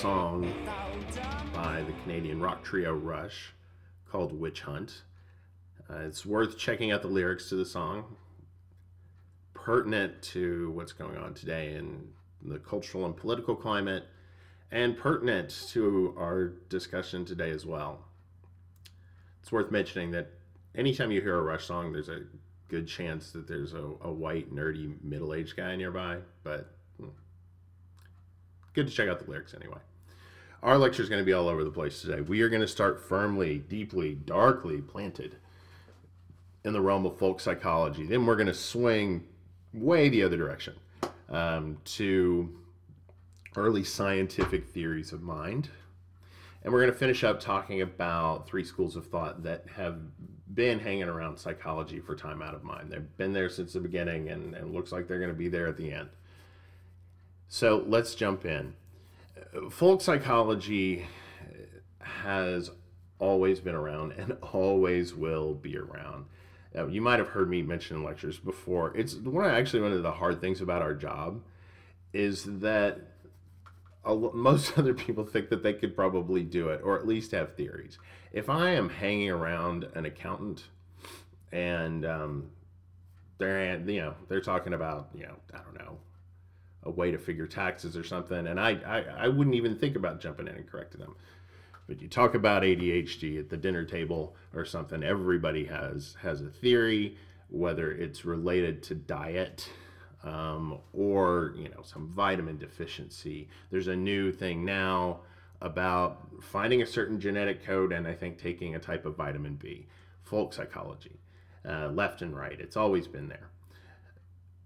song by the Canadian rock trio Rush called Witch Hunt. Uh, it's worth checking out the lyrics to the song, pertinent to what's going on today in the cultural and political climate, and pertinent to our discussion today as well. It's worth mentioning that anytime you hear a Rush song, there's a good chance that there's a, a white, nerdy, middle aged guy nearby, but hmm, good to check out the lyrics anyway. Our lecture is going to be all over the place today. We are going to start firmly, deeply, darkly planted in the realm of folk psychology. Then we're going to swing way the other direction um, to early scientific theories of mind. And we're going to finish up talking about three schools of thought that have been hanging around psychology for time out of mind. They've been there since the beginning and, and looks like they're going to be there at the end. So let's jump in. Folk psychology has always been around and always will be around. Uh, you might have heard me mention in lectures before. It's one of actually one of the hard things about our job is that a, most other people think that they could probably do it or at least have theories. If I am hanging around an accountant and um, they're you know they're talking about you know I don't know a way to figure taxes or something, and I I, I wouldn't even think about jumping in and correcting them. But you talk about ADHD at the dinner table or something, everybody has has a theory, whether it's related to diet um, or you know some vitamin deficiency. There's a new thing now about finding a certain genetic code and I think taking a type of vitamin B. Folk psychology, uh, left and right. It's always been there.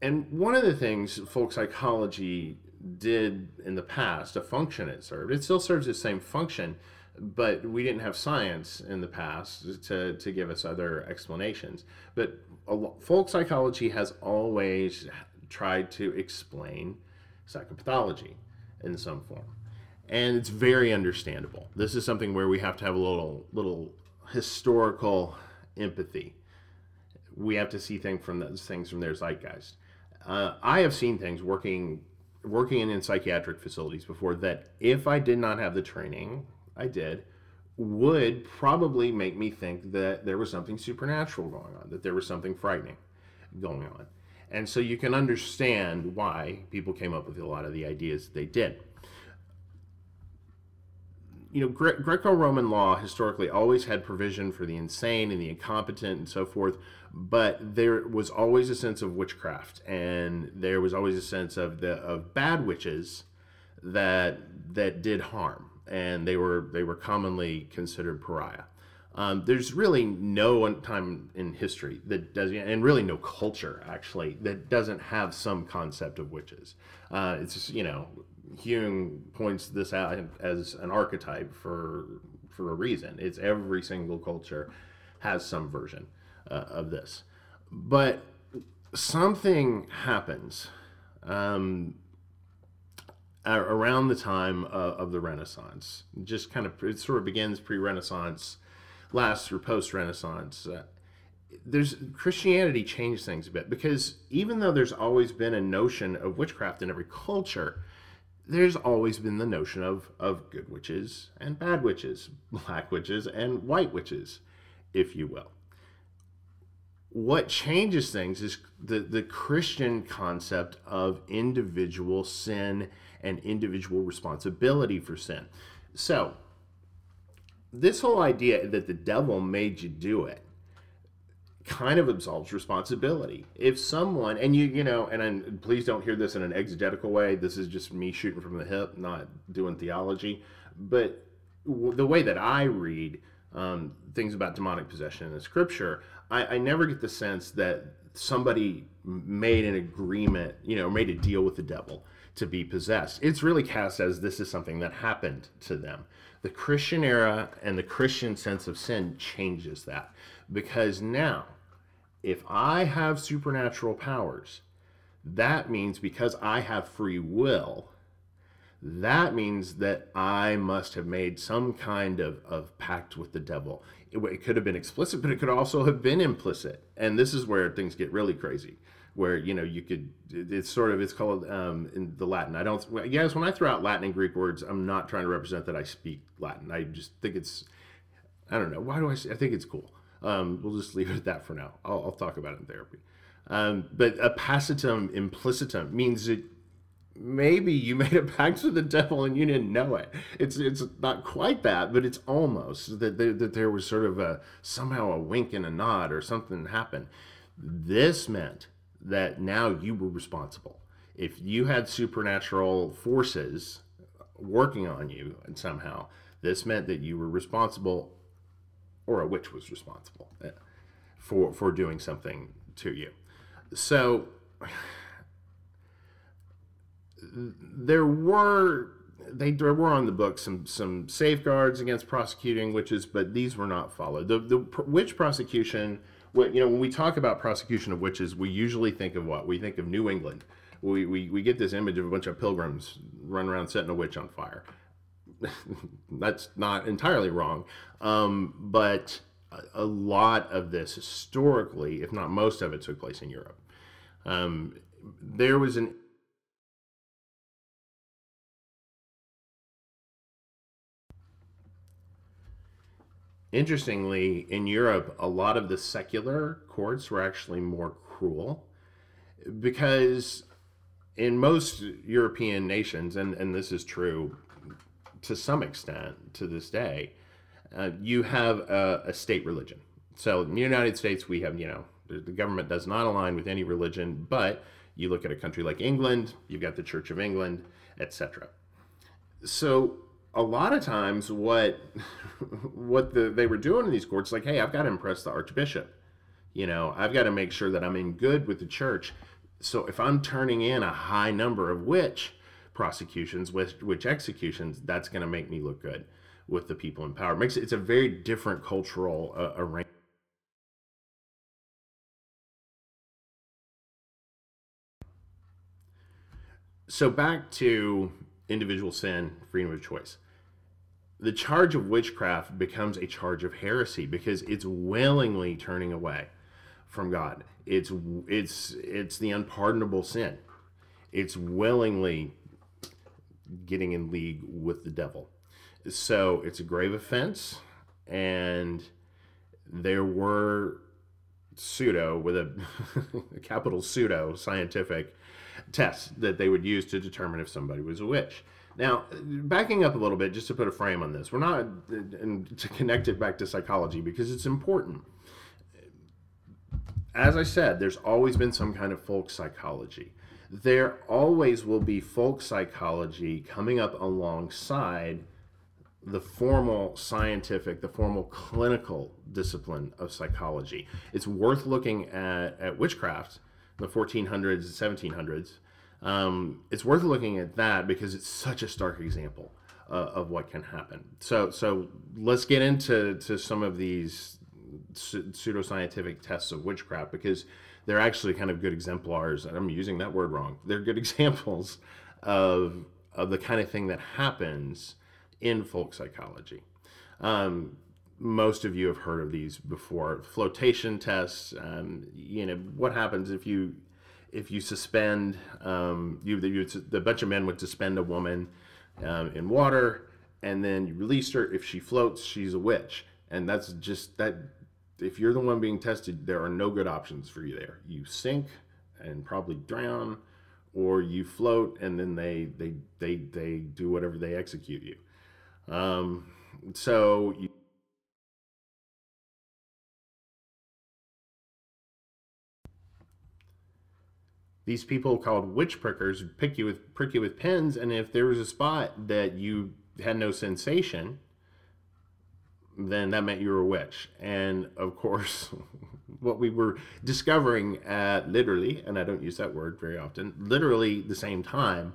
And one of the things folk psychology did in the past, a function it served, it still serves the same function, but we didn't have science in the past to, to give us other explanations. But folk psychology has always tried to explain psychopathology in some form. And it's very understandable. This is something where we have to have a little little historical empathy. We have to see things from those things from their zeitgeist. Uh, I have seen things working working in, in psychiatric facilities before that if I did not have the training, I did, would probably make me think that there was something supernatural going on, that there was something frightening going on. And so you can understand why people came up with a lot of the ideas they did. You know, Gre- Greco Roman law historically always had provision for the insane and the incompetent and so forth, but there was always a sense of witchcraft and there was always a sense of the of bad witches that that did harm and they were they were commonly considered pariah. Um, there's really no time in history that does, and really no culture actually that doesn't have some concept of witches. Uh, it's just, you know, Jung points this out as an archetype for for a reason. It's every single culture has some version uh, of this, but something happens um, around the time of, of the Renaissance. Just kind of it sort of begins pre-Renaissance lasts through post Renaissance, uh, there's Christianity changed things a bit because even though there's always been a notion of witchcraft in every culture, there's always been the notion of of good witches and bad witches, black witches and white witches, if you will. What changes things is the, the Christian concept of individual sin and individual responsibility for sin. So, this whole idea that the devil made you do it kind of absolves responsibility. If someone and you you know, and I'm, please don't hear this in an exegetical way. This is just me shooting from the hip, not doing theology. But w- the way that I read um, things about demonic possession in the Scripture, I, I never get the sense that somebody made an agreement, you know, made a deal with the devil to be possessed. It's really cast as this is something that happened to them the Christian era and the Christian sense of sin changes that. Because now, if I have supernatural powers, that means because I have free will, that means that I must have made some kind of, of pact with the devil. It, it could have been explicit, but it could also have been implicit. And this is where things get really crazy where you know you could it's sort of it's called um, in the Latin. I don't yes when I throw out Latin and Greek words, I'm not trying to represent that I speak Latin. I just think it's I don't know why do I I think it's cool. Um, we'll just leave it at that for now. I'll, I'll talk about it in therapy. Um, but a pactum implicitum means that maybe you made a pact with the devil and you didn't know it. It's it's not quite that, but it's almost that there, that there was sort of a somehow a wink and a nod or something happened. This meant that now you were responsible. If you had supernatural forces working on you and somehow, this meant that you were responsible or a witch was responsible eh, for for doing something to you. So there were they there were on the book some some safeguards against prosecuting witches, but these were not followed. The the witch prosecution, you know, when we talk about prosecution of witches, we usually think of what we think of New England. We, we, we get this image of a bunch of pilgrims run around setting a witch on fire. That's not entirely wrong, um, but a, lot of this historically, if not most of it, took place in Europe. Um, there was an Interestingly, in Europe, a lot of the secular courts were actually more cruel because in most European nations, and, and this is true to some extent to this day, uh, you have a, a, state religion. So in the United States, we have, you know, the government does not align with any religion, but you look at a country like England, you've got the Church of England, etc. So a lot of times what what the, they were doing in these courts like hey i've got to impress the archbishop you know i've got to make sure that i'm in good with the church so if i'm turning in a high number of witch prosecutions witch, witch executions that's going to make me look good with the people in power it makes it, it's a very different cultural uh, arrangement so back to individual sin freedom of choice the charge of witchcraft becomes a charge of heresy because it's willingly turning away from God. It's it's it's the unpardonable sin. It's willingly getting in league with the devil. So it's a grave offense, and there were pseudo with a, a capital pseudo scientific tests that they would use to determine if somebody was a witch. Now, backing up a little bit, just to put a frame on this, we're not and to connect it back to psychology because it's important. As I said, there's always been some kind of folk psychology. There always will be folk psychology coming up alongside the formal scientific, the formal clinical discipline of psychology. It's worth looking at, at witchcraft, in the 1400s, and 1700s, um, it's worth looking at that because it's such a stark example uh, of what can happen. So, so let's get into to some of these pseudoscientific tests of witchcraft because they're actually kind of good exemplars. I'm using that word wrong. They're good examples of of the kind of thing that happens in folk psychology. Um, most of you have heard of these before. Flotation tests. Um, you know what happens if you if you suspend, um, you, you the bunch of men would suspend a woman um, in water, and then you release her. If she floats, she's a witch, and that's just that. If you're the one being tested, there are no good options for you there. You sink and probably drown, or you float, and then they they they they do whatever they execute you. Um, so you these people called witch prickers pick you with prick you with pins, and if there was a spot that you had no sensation, then that meant you were a witch. And of course, what we were discovering at literally, and I don't use that word very often, literally the same time,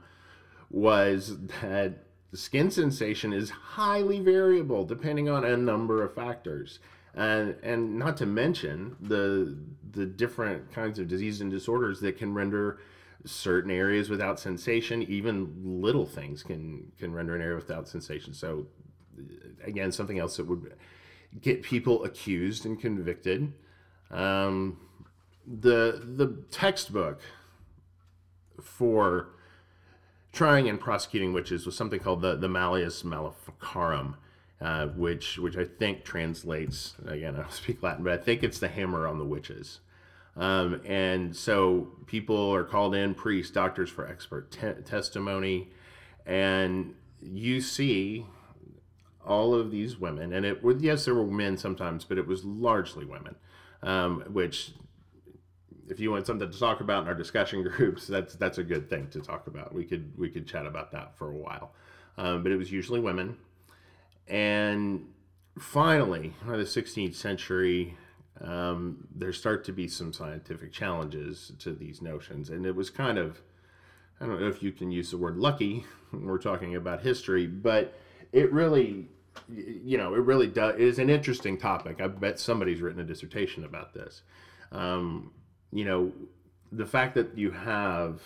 was that skin sensation is highly variable depending on a number of factors and and not to mention the the different kinds of disease and disorders that can render certain areas without sensation even little things can can render an area without sensation so again something else that would get people accused and convicted um, the the textbook for trying and prosecuting witches was something called the the Malleus Maleficarum, uh, which which I think translates again I don't speak Latin, but I think it's the hammer on the witches. Um, and so people are called in, priests, doctors for expert te- testimony, and you see all of these women, and it would yes there were men sometimes, but it was largely women, um, which if you want something to talk about in our discussion groups, that's that's a good thing to talk about. We could we could chat about that for a while, um, but it was usually women, and finally, by the 16th century, um, there start to be some scientific challenges to these notions, and it was kind of I don't know if you can use the word lucky when we're talking about history, but it really you know it really does it is an interesting topic. I bet somebody's written a dissertation about this. Um, you know, the fact that you have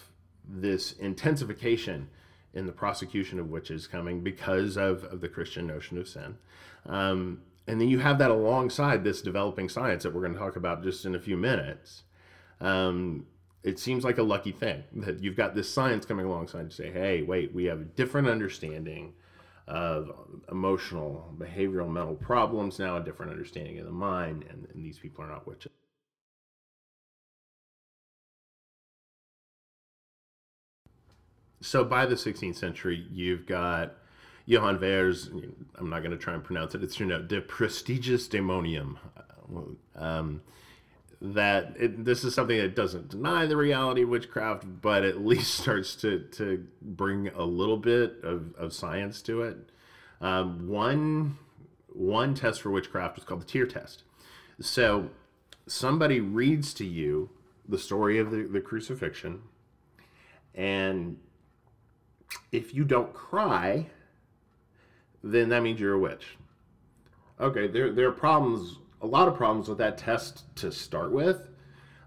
this intensification in the prosecution of witches coming because of, of the Christian notion of sin. Um, and then you have that alongside this developing science that we're going to talk about just in a few minutes. Um, it seems like a lucky thing that you've got this science coming alongside to say, hey, wait, we have a different understanding of emotional, behavioral, mental problems now, a different understanding of the mind, and, and these people are not witches. so by the 16th century, you've got Johann Wehr's, I'm not going to try and pronounce it, it's, you know, De Prestigiis Daemonium. Um, that it, this is something that doesn't deny the reality of witchcraft, but at least starts to, to bring a little bit of, of science to it. Um, one, one test for witchcraft is called the tear test. So somebody reads to you the story of the, the crucifixion, and if you don't cry, then that means you're a witch. Okay, there, there are problems, a lot of problems with that test to start with.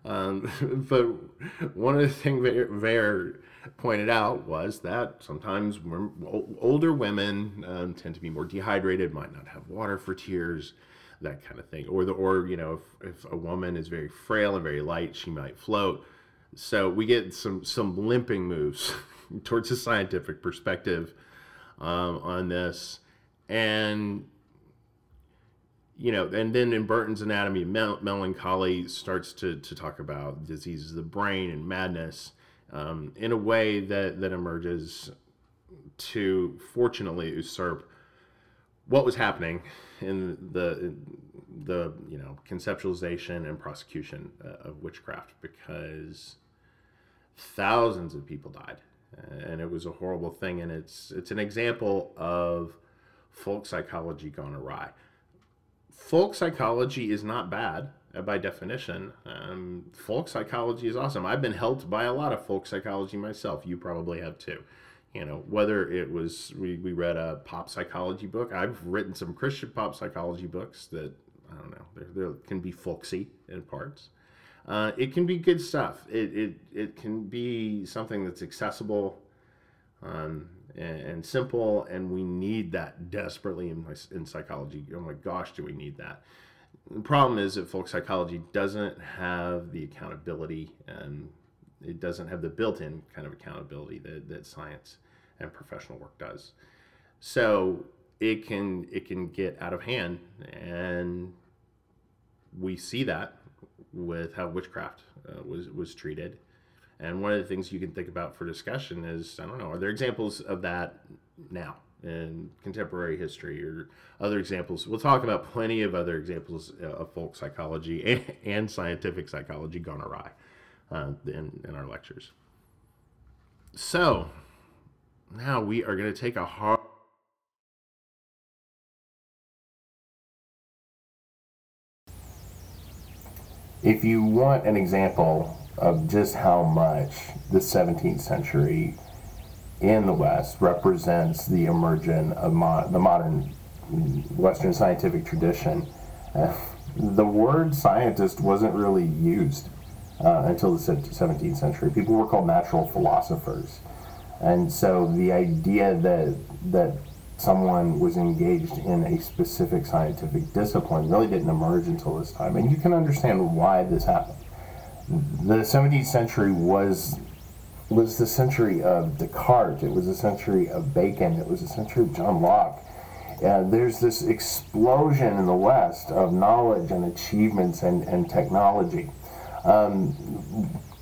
Um, but one of the things Wehr pointed out was that sometimes older women um, tend to be more dehydrated, might not have water for tears, that kind of thing. Or the or you know if, if a woman is very frail and very light, she might float. So we get some some limping moves towards a scientific perspective um, on this. And, you know, and then in Burton's Anatomy Mel- Melancholy starts to, to talk about diseases of the brain and madness um, in a way that, that emerges to fortunately usurp what was happening in the the you know conceptualization and prosecution uh, of witchcraft because thousands of people died and it was a horrible thing. And it's it's an example of folk psychology gone awry. Folk psychology is not bad uh, by definition. Um, folk psychology is awesome. I've been helped by a lot of folk psychology myself. You probably have too. You know, whether it was we, we read a pop psychology book. I've written some Christian pop psychology books that I don't know. They can be folksy in parts. Uh, it can be good stuff. It, it, it can be something that's accessible um, and, simple, and we need that desperately in, in psychology. Oh my gosh, do we need that? The problem is that folk psychology doesn't have the accountability and it doesn't have the built-in kind of accountability that, that science and professional work does. So it can it can get out of hand, and we see that with how witchcraft uh, was was treated. And one of the things you can think about for discussion is I don't know, are there examples of that now in contemporary history or other examples? We'll talk about plenty of other examples uh, of folk psychology and, scientific psychology gone awry uh, in, in our lectures. So now we are going to take a hard if you want an example of just how much the 17th century in the West represents the emergence of mo- the modern Western scientific tradition, the word scientist wasn't really used uh, until the 17th century. People were called natural philosophers. And so the idea that, that someone was engaged in a specific scientific discipline really didn't emerge until this time. And you can understand why this happened. The 17th century was was the century of Descartes. It was the century of Bacon. It was the century of John Locke. Uh, there's this explosion in the West of knowledge and achievements and, and technology. Um,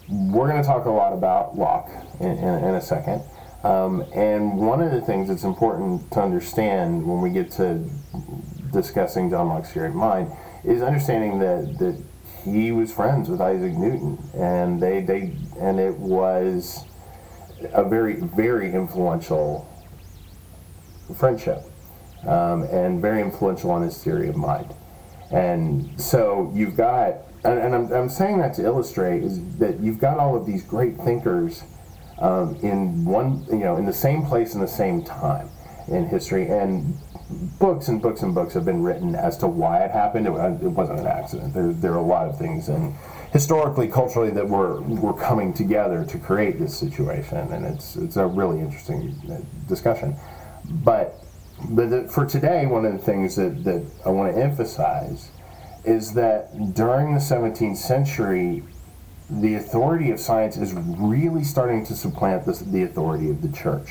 we're going to talk a lot about Locke in, in, in a second. Um, and one of the things that's important to understand when we get to discussing John Locke's theory of mind is understanding that, that he was friends with Isaac Newton, and they, they and it was a very very influential friendship, um, and very influential on his theory of mind. And so you've got, and, and I'm, I'm saying that to illustrate is that you've got all of these great thinkers um, in one, you know, in the same place in the same time in history, and books and books and books have been written as to why it happened. It, wasn't an accident. There, there are a lot of things, and historically, culturally, that were were coming together to create this situation, and it's it's a really interesting uh, discussion. But but the, for today, one of the things that, that I want to emphasize is that during the 17th century, the authority of science is really starting to supplant this, the authority of the church.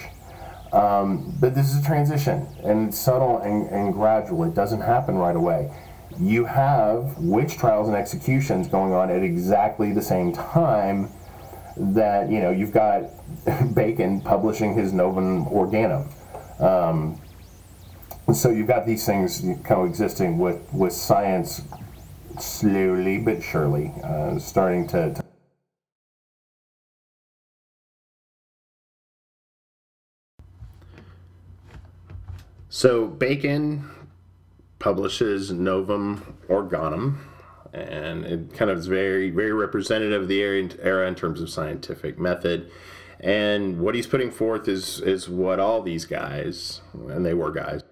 Um, but this is a transition, and it's subtle and, and gradual. It doesn't happen right away. You have witch trials and executions going on at exactly the same time that you know you've got Bacon publishing his Novum Organum. Um, so you've got these things coexisting with with science slowly but surely uh, starting to, to So Bacon publishes Novum Organum, and it kind of is very, very representative of the era in terms of scientific method. And what he's putting forth is is what all these guys, and they were guys,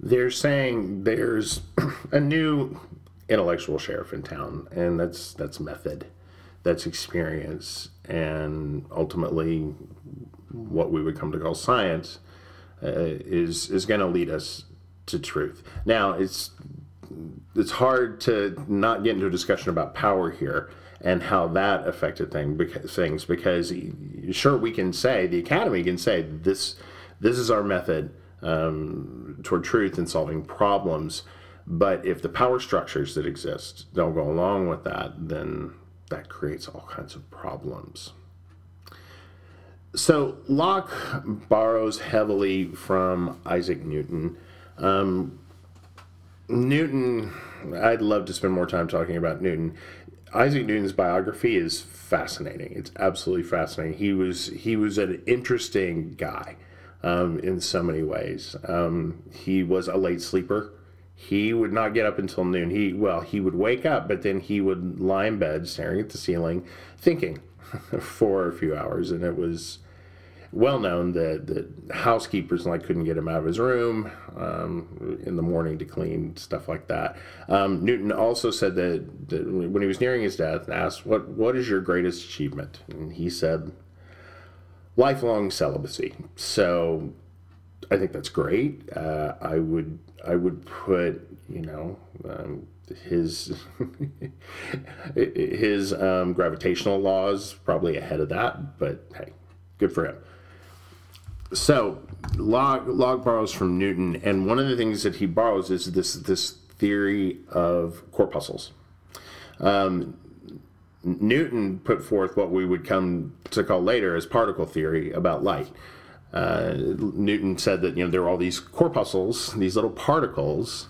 they're saying there's a new intellectual sheriff in town, and that's that's method that's experience and ultimately what we would come to call science uh, is is going to lead us to truth. Now it's it's hard to not get into a discussion about power here and how that affected thing, because, things because sure we can say the academy can say this this is our method um, toward truth and solving problems but if the power structures that exist don't go along with that then that creates all kinds of problems. So Locke borrows heavily from Isaac Newton. Um, Newton, I'd love to spend more time talking about Newton. Isaac Newton's biography is fascinating. It's absolutely fascinating. He was he was an interesting guy um, in so many ways. Um, he was a late sleeper he would not get up until noon. He well, he would wake up, but then he would lie in bed staring at the ceiling, thinking for a few hours, and it was well known that the housekeepers like couldn't get him out of his room um, in the morning to clean stuff like that. Um, Newton also said that, that, when he was nearing his death, asked, "What what is your greatest achievement?" And he said, "Lifelong celibacy." So I think that's great. Uh, I would I would put you know um, his his um, gravitational laws probably ahead of that, but hey, good for him. So log Locke borrows from Newton, and one of the things that he borrows is this this theory of corpuscles. Um, Newton put forth what we would come to call later as particle theory about light uh, Newton said that you know there were all these corpuscles, these little particles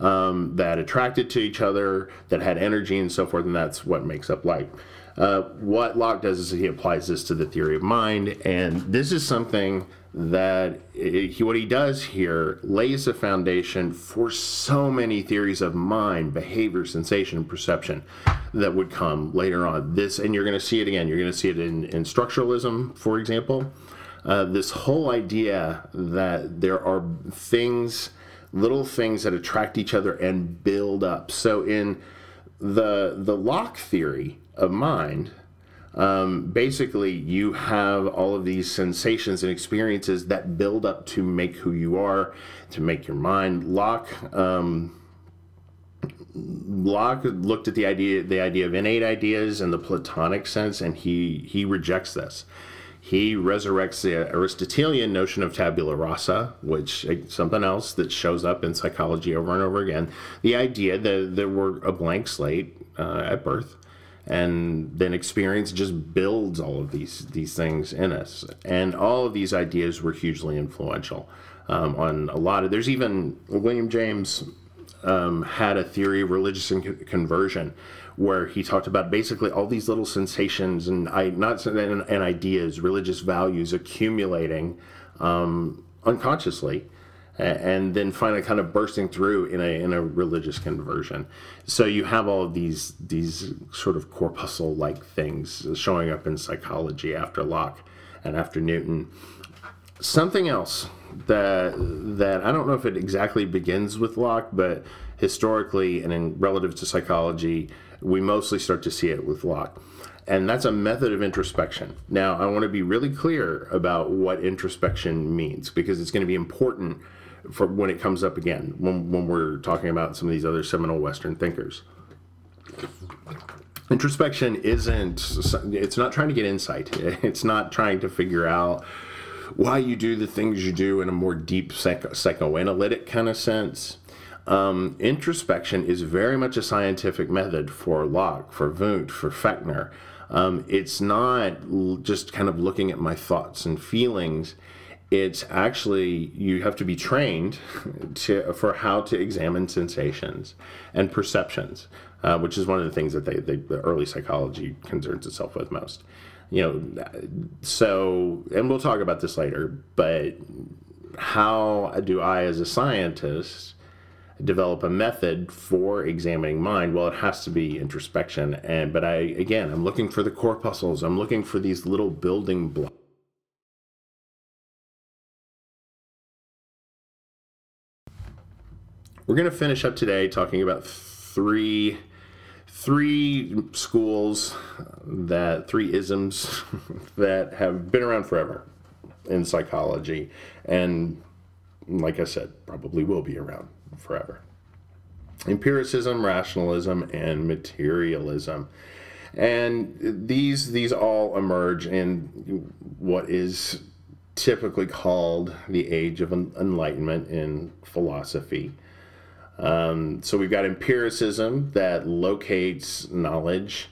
um, that attracted to each other, that had energy and so forth, and that's what makes up light. Uh, what Locke does is he applies this to the theory of mind, and this is something that it, he, what he does here lays a foundation for so many theories of mind, behavior, sensation, and perception that would come later on. This, and you're going to see it again. You're going to see it in, in structuralism, for example uh, this whole idea that there are things, little things that attract each other and build up. So in the the Locke theory of mind, Um, basically, you have all of these sensations and experiences that build up to make who you are, to make your mind. Locke, um, Locke looked at the idea, the idea of innate ideas in the Platonic sense, and he he rejects this. He resurrects the Aristotelian notion of tabula rasa, which is something else that shows up in psychology over and over again. The idea that, that we're a blank slate uh, at birth, and then experience just builds all of these these things in us and all of these ideas were hugely influential um, on a lot of there's even william james um, had a theory of religious conversion where he talked about basically all these little sensations and I not and, and ideas religious values accumulating um, unconsciously and then finally kind of bursting through in a in a religious conversion. So you have all of these these sort of corpuscle like things showing up in psychology after Locke and after Newton. Something else that that I don't know if it exactly begins with Locke, but historically and in relative to psychology, we mostly start to see it with Locke. And that's a method of introspection. Now, I want to be really clear about what introspection means because it's going to be important for when it comes up again when, when we're talking about some of these other seminal Western thinkers. Introspection isn't, it's not trying to get insight. It's not trying to figure out why you do the things you do in a more deep psycho- psychoanalytic kind of sense. Um, introspection is very much a scientific method for Locke, for Wundt, for Fechner. Um, it's not just kind of looking at my thoughts and feelings it's actually you have to be trained to for how to examine sensations and perceptions, uh, which is one of the things that they, they, the early psychology concerns itself with most. You know, so and we'll talk about this later, but how do I, as a scientist, develop a method for examining mind? Well, it has to be introspection, and but I again, I'm looking for the corpuscles. I'm looking for these little building blocks We're going to finish up today talking about three three schools that three isms that have been around forever in psychology and like I said, probably will be around forever. Empiricism, rationalism, and materialism. And these these all emerge in what is typically called the age of enlightenment in philosophy. Um, so we've got empiricism that locates knowledge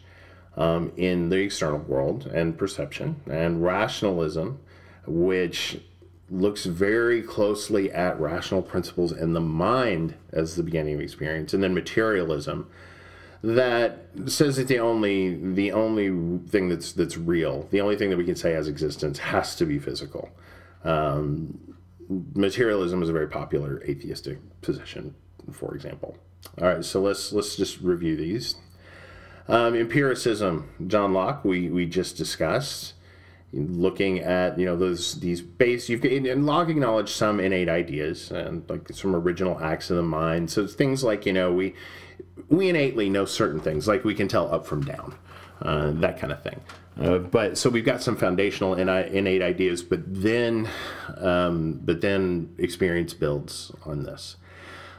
um, in the external world and perception, and rationalism, which looks very closely at rational principles and the mind as the beginning of experience, and then materialism that says that the only the only thing that's that's real, the only thing that we can say has existence has to be physical. Um, materialism is a very popular atheistic position for example. All right, so let's let's just review these. Um, empiricism, John Locke, we, we just discussed. Looking at you know those these base you've and Locke acknowledged some innate ideas and like some original acts of the mind. So things like you know we we innately know certain things like we can tell up from down, uh, that kind of thing. Uh, but so we've got some foundational innate ideas, but then um, but then experience builds on this.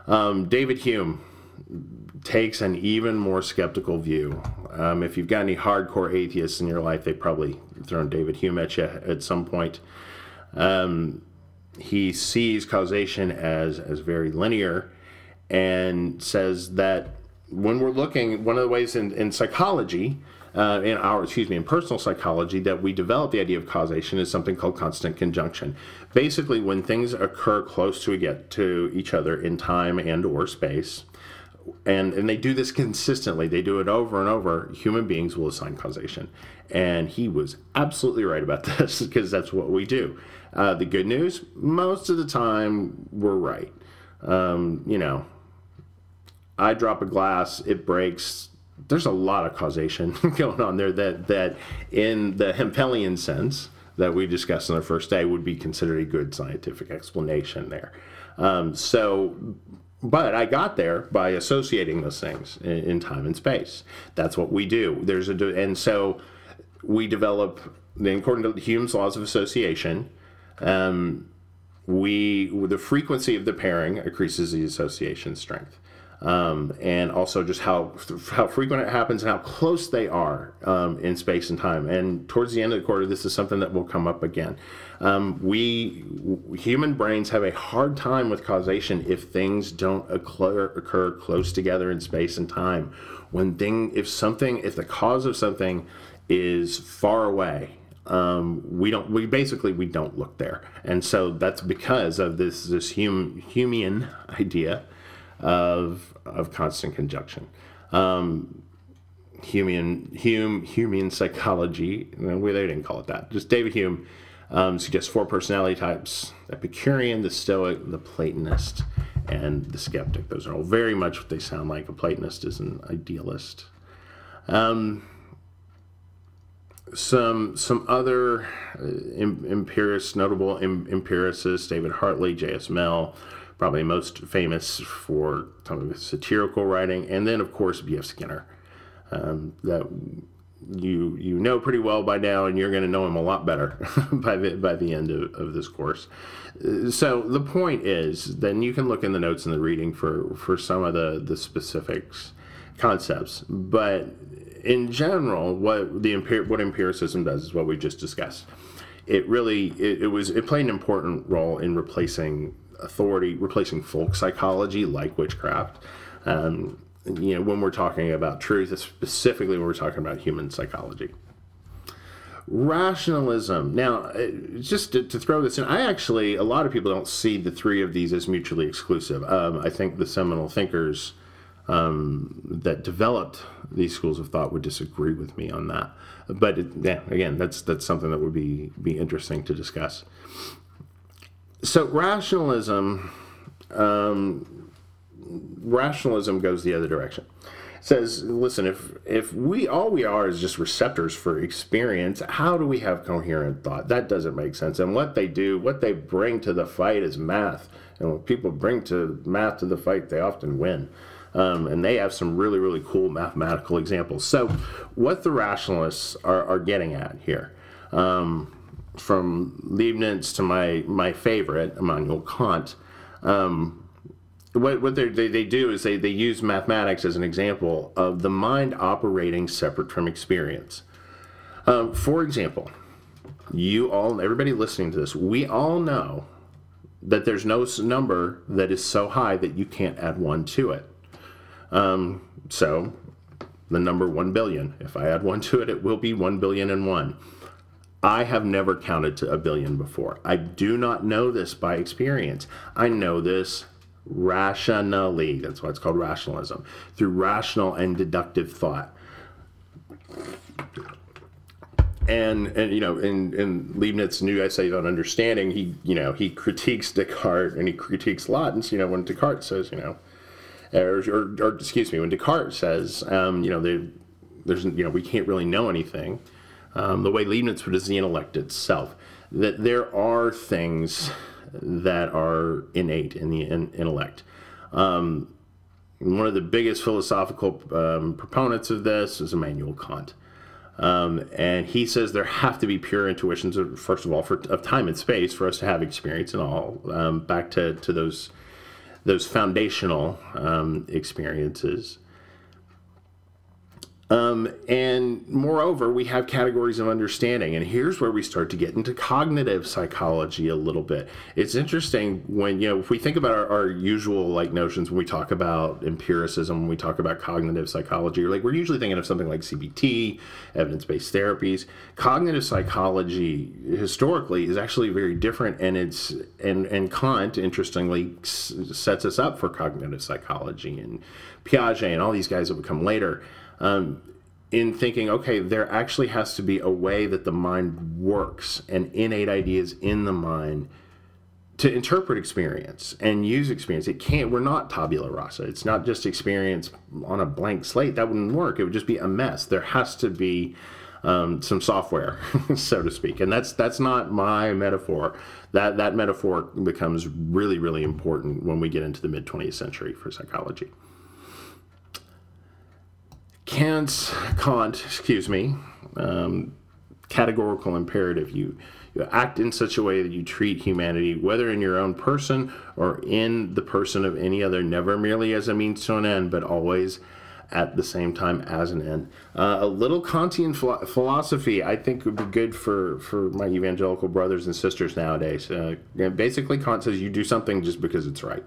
Um, David Hume takes an even more skeptical view. Um, if you've got any hardcore atheists in your life, they've probably thrown David Hume at you at some point. Um, he sees causation as, as very linear and says that when we're looking, one of the ways in, in psychology, uh, in our excuse me in personal psychology that we develop the idea of causation is something called constant conjunction basically when things occur close to get to each other in time and or space and and they do this consistently. They do it over and over. Human beings will assign causation. And he was absolutely right about this because that's what we do. Uh, the good news most of the time we're right. Um, you know i drop a glass it breaks. There's a lot of causation going on there that that in the Hempelian sense that we discussed on the first day would be considered a good scientific explanation there. Um, so, but I got there by associating those things in, in, time and space. That's what we do. There's a and so we develop, according to Hume's laws of association, um, we the frequency of the pairing increases the association strength. Um, and also just how how frequent it happens and how close they are um, in space and time. And towards the end of the quarter, this is something that will come up again. Um, we human brains have a hard time with causation if things don't occur, occur close together in space and time. When thing if something if the cause of something is far away um, we don't we basically we don't look there and so that's because of this this hum, humean idea of of constant conjunction. Um, Humean Hume Humean psychology we they didn't call it that. Just David Hume um, suggests four personality types Epicurean the Stoic the Platonist and the skeptic. Those are all very much what they sound like. A Platonist is an idealist. Um, some some other uh, notable empiricists, David Hartley, J.S. Mill, probably most famous for some of his satirical writing, and then of course B.F. Skinner, um, that you you know pretty well by now, and you're going to know him a lot better by the by the end of, of this course. So the point is, then you can look in the notes in the reading for for some of the the specifics concepts, but in general, what the what empiricism does is what we just discussed. It really it, it was it played an important role in replacing authority, replacing folk psychology like witchcraft. Um, you know, when we're talking about truth, it's specifically when we're talking about human psychology. Rationalism. Now, uh, just to, to, throw this in, I actually, a lot of people don't see the three of these as mutually exclusive. Um, I think the seminal thinkers um, that developed these schools of thought would disagree with me on that. But it, yeah, again, that's that's something that would be be interesting to discuss. So rationalism, um, rationalism goes the other direction. It says, listen, if if we all we are is just receptors for experience, how do we have coherent thought? That doesn't make sense. And what they do, what they bring to the fight is math. And when people bring to math to the fight, they often win. Um, and they have some really, really cool mathematical examples. So, what the rationalists are, are getting at here, um, from Leibniz to my, my favorite, Immanuel Kant, um, what, what they, they do is they, they use mathematics as an example of the mind operating separate from experience. Um, for example, you all, everybody listening to this, we all know that there's no number that is so high that you can't add one to it. Um, so the number 1 billion, if I add one to it, it will be 1 billion and one. I have never counted to a billion before. I do not know this by experience. I know this rationally. That's why it's called rationalism. Through rational and deductive thought. And, and you know in, in Leibniz's new essays on understanding he you know he critiques Descartes and he critiques Lawton you know when Descartes says you know or, or, or excuse me, when Descartes says, um, you know, there's, you know, we can't really know anything, um, the way Leibniz the intellect itself, that there are things that are innate in the in, intellect. Um, one of the biggest philosophical um, proponents of this is Immanuel Kant. Um, and he says there have to be pure intuitions, of, first of all, for, of time and space for us to have experience and all. Um, back to, to those those foundational um, experiences. Um, and moreover, we have categories of understanding. And here's where we start to get into cognitive psychology a little bit. It's interesting when, you know, if we think about our, our usual like notions when we talk about empiricism, when we talk about cognitive psychology, or like we're usually thinking of something like CBT, evidence based therapies. Cognitive psychology historically is actually very different. And it's, and, and Kant, interestingly, sets us up for cognitive psychology and Piaget and all these guys that would come later um, in thinking, okay, there actually has to be a way that the mind works and innate ideas in the mind to interpret experience and use experience. It can't, we're not tabula rasa. It's not just experience on a blank slate. That wouldn't work. It would just be a mess. There has to be um, some software, so to speak. And that's that's not my metaphor. That that metaphor becomes really really important when we get into the mid 20th century for psychology. Kant, Kant, excuse me, um, categorical imperative. You you act in such a way that you treat humanity, whether in your own person or in the person of any other, never merely as a means to an end, but always at the same time as an end. Uh, a little Kantian philo- philosophy, I think, would be good for, for my evangelical brothers and sisters nowadays. Uh, basically, Kant says you do something just because it's right.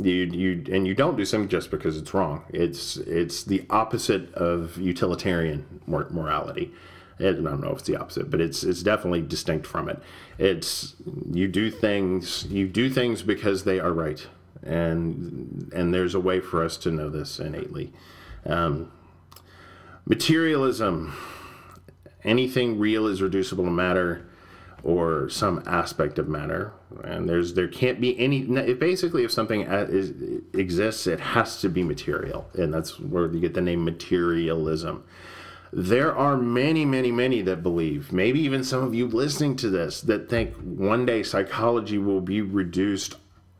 You, you and you don't do something just because it's wrong. It's it's the opposite of utilitarian morality. I don't know if it's the opposite, but it's it's definitely distinct from it. It's you do things you do things because they are right, and and there's a way for us to know this innately. Um, materialism, anything real is reducible to matter or some aspect of matter and there's there can't be any basically if something is, exists it has to be material and that's where you get the name materialism there are many, many, many that believe, maybe even some of you listening to this, that think one day psychology will be reduced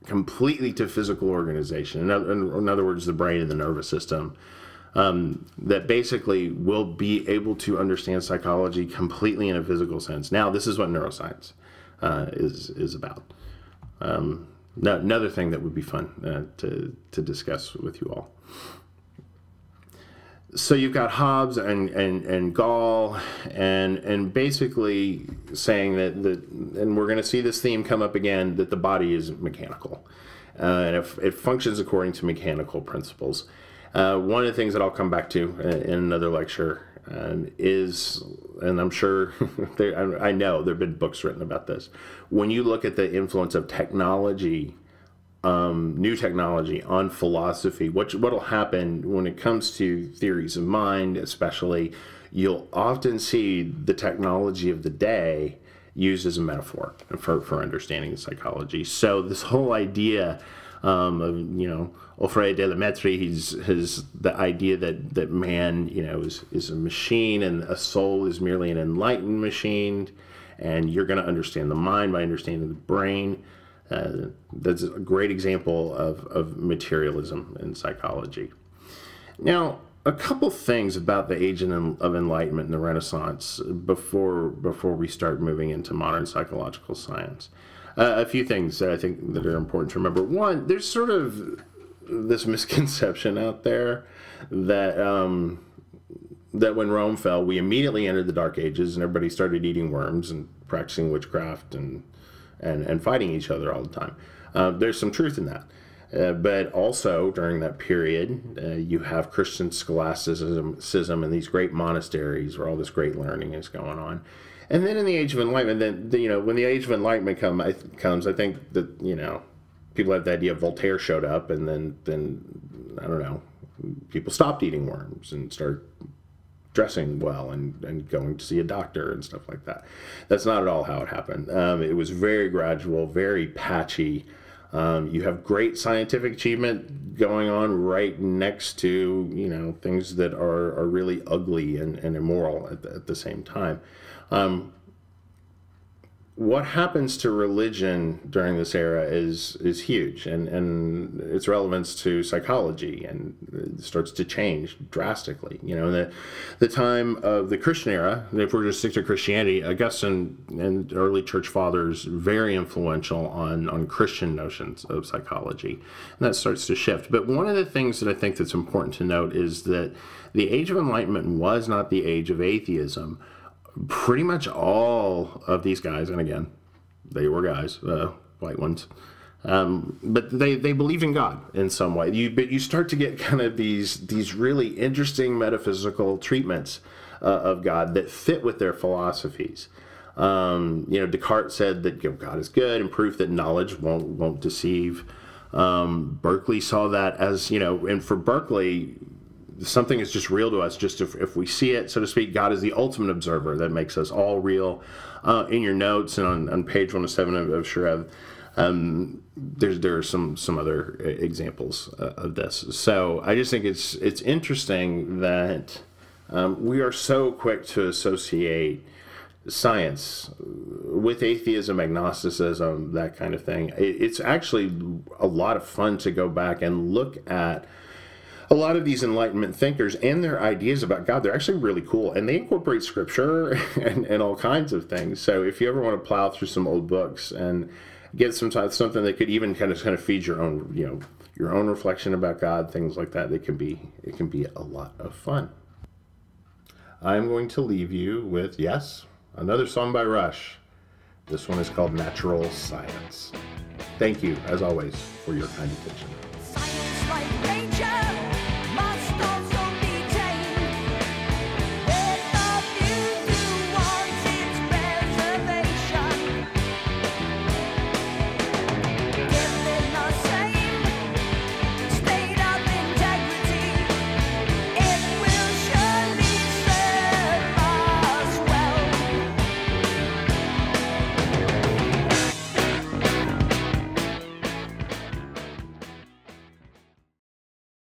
completely to physical organization. In other, in other words, the brain and the nervous system. Um, that basically will be able to understand psychology completely in a physical sense. Now, this is what neuroscience uh, is is about. Um, no, another thing that would be fun uh, to to discuss with you all so you've got Hobbes and, and, and Gall and and basically saying that the and we're going to see this theme come up again that the body is mechanical uh, and if it functions according to mechanical principles. Uh, one of the things that I'll come back to in another lecture um, is, and I'm sure there, I know there have been books written about this. When you look at the influence of technology um, new technology on philosophy, what what'll happen when it comes to theories of mind, especially, you'll often see the technology of the day used as a metaphor for, for understanding psychology. So this whole idea um, of you know Alfred de la he's his the idea that that man you know is is a machine and a soul is merely an enlightened machine, and you're going to understand the mind by understanding the brain. Uh, that's a great example of, of materialism in psychology. Now, a couple things about the age of enlightenment in the Renaissance before before we start moving into modern psychological science. A few things that I think that are important to remember. One, there's sort of this misconception out there that um, that when Rome fell, we immediately entered the Dark Ages and everybody started eating worms and practicing witchcraft and and, and fighting each other all the time. Uh, there's some truth in that. Uh, but also during that period, uh, you have Christian scholasticism and these great monasteries where all this great learning is going on. And then in the Age of Enlightenment, then the, you know when the Age of Enlightenment come, I, comes, I think that you know people have the idea Voltaire showed up, and then then I don't know, people stopped eating worms and started dressing well and, and going to see a doctor and stuff like that. That's not at all how it happened. Um, it was very gradual, very patchy. Um, you have great scientific achievement going on right next to you know things that are, are really ugly and, and immoral at the, at the same time. Um, what happens to religion during this era is is huge and and its relevance to psychology and starts to change drastically. You know the the time of the christian era if we're just stick to christianity augustine and early church fathers very influential on on christian notions of psychology and that starts to shift. But one of the things that i think that's important to note is that the age of enlightenment was not the age of atheism pretty much all of these guys, and again, they were guys, uh, white ones, um, but they, they believed in God in some way. You but you start to get kind of these these really interesting metaphysical treatments uh, of God that fit with their philosophies. Um, you know, Descartes said that you know, God is good, and proof that knowledge won't won't deceive. Um, Berkeley saw that as you know, and for Berkeley, something is just real to us just if, if we see it so to speak. God is the ultimate observer that makes us all real. Uh, in your notes and on, on page 107 of, of Shereb, um, there's there are some some other examples uh, of this. So i just think it's it's interesting that um, we are so quick to associate science with atheism agnosticism that kind of thing. It, it's actually a lot of fun to go back and look at a lot of these Enlightenment thinkers and their ideas about God, they're actually really cool. And they incorporate scripture and, and all kinds of things. So if you ever want to plow through some old books and get some something that could even kind of kind of feed your own, you know, your own reflection about God, things like that, it can be it can be a lot of fun. I'm going to leave you with yes, another song by Rush. This one is called Natural Science. Thank you, as always, for your kind attention.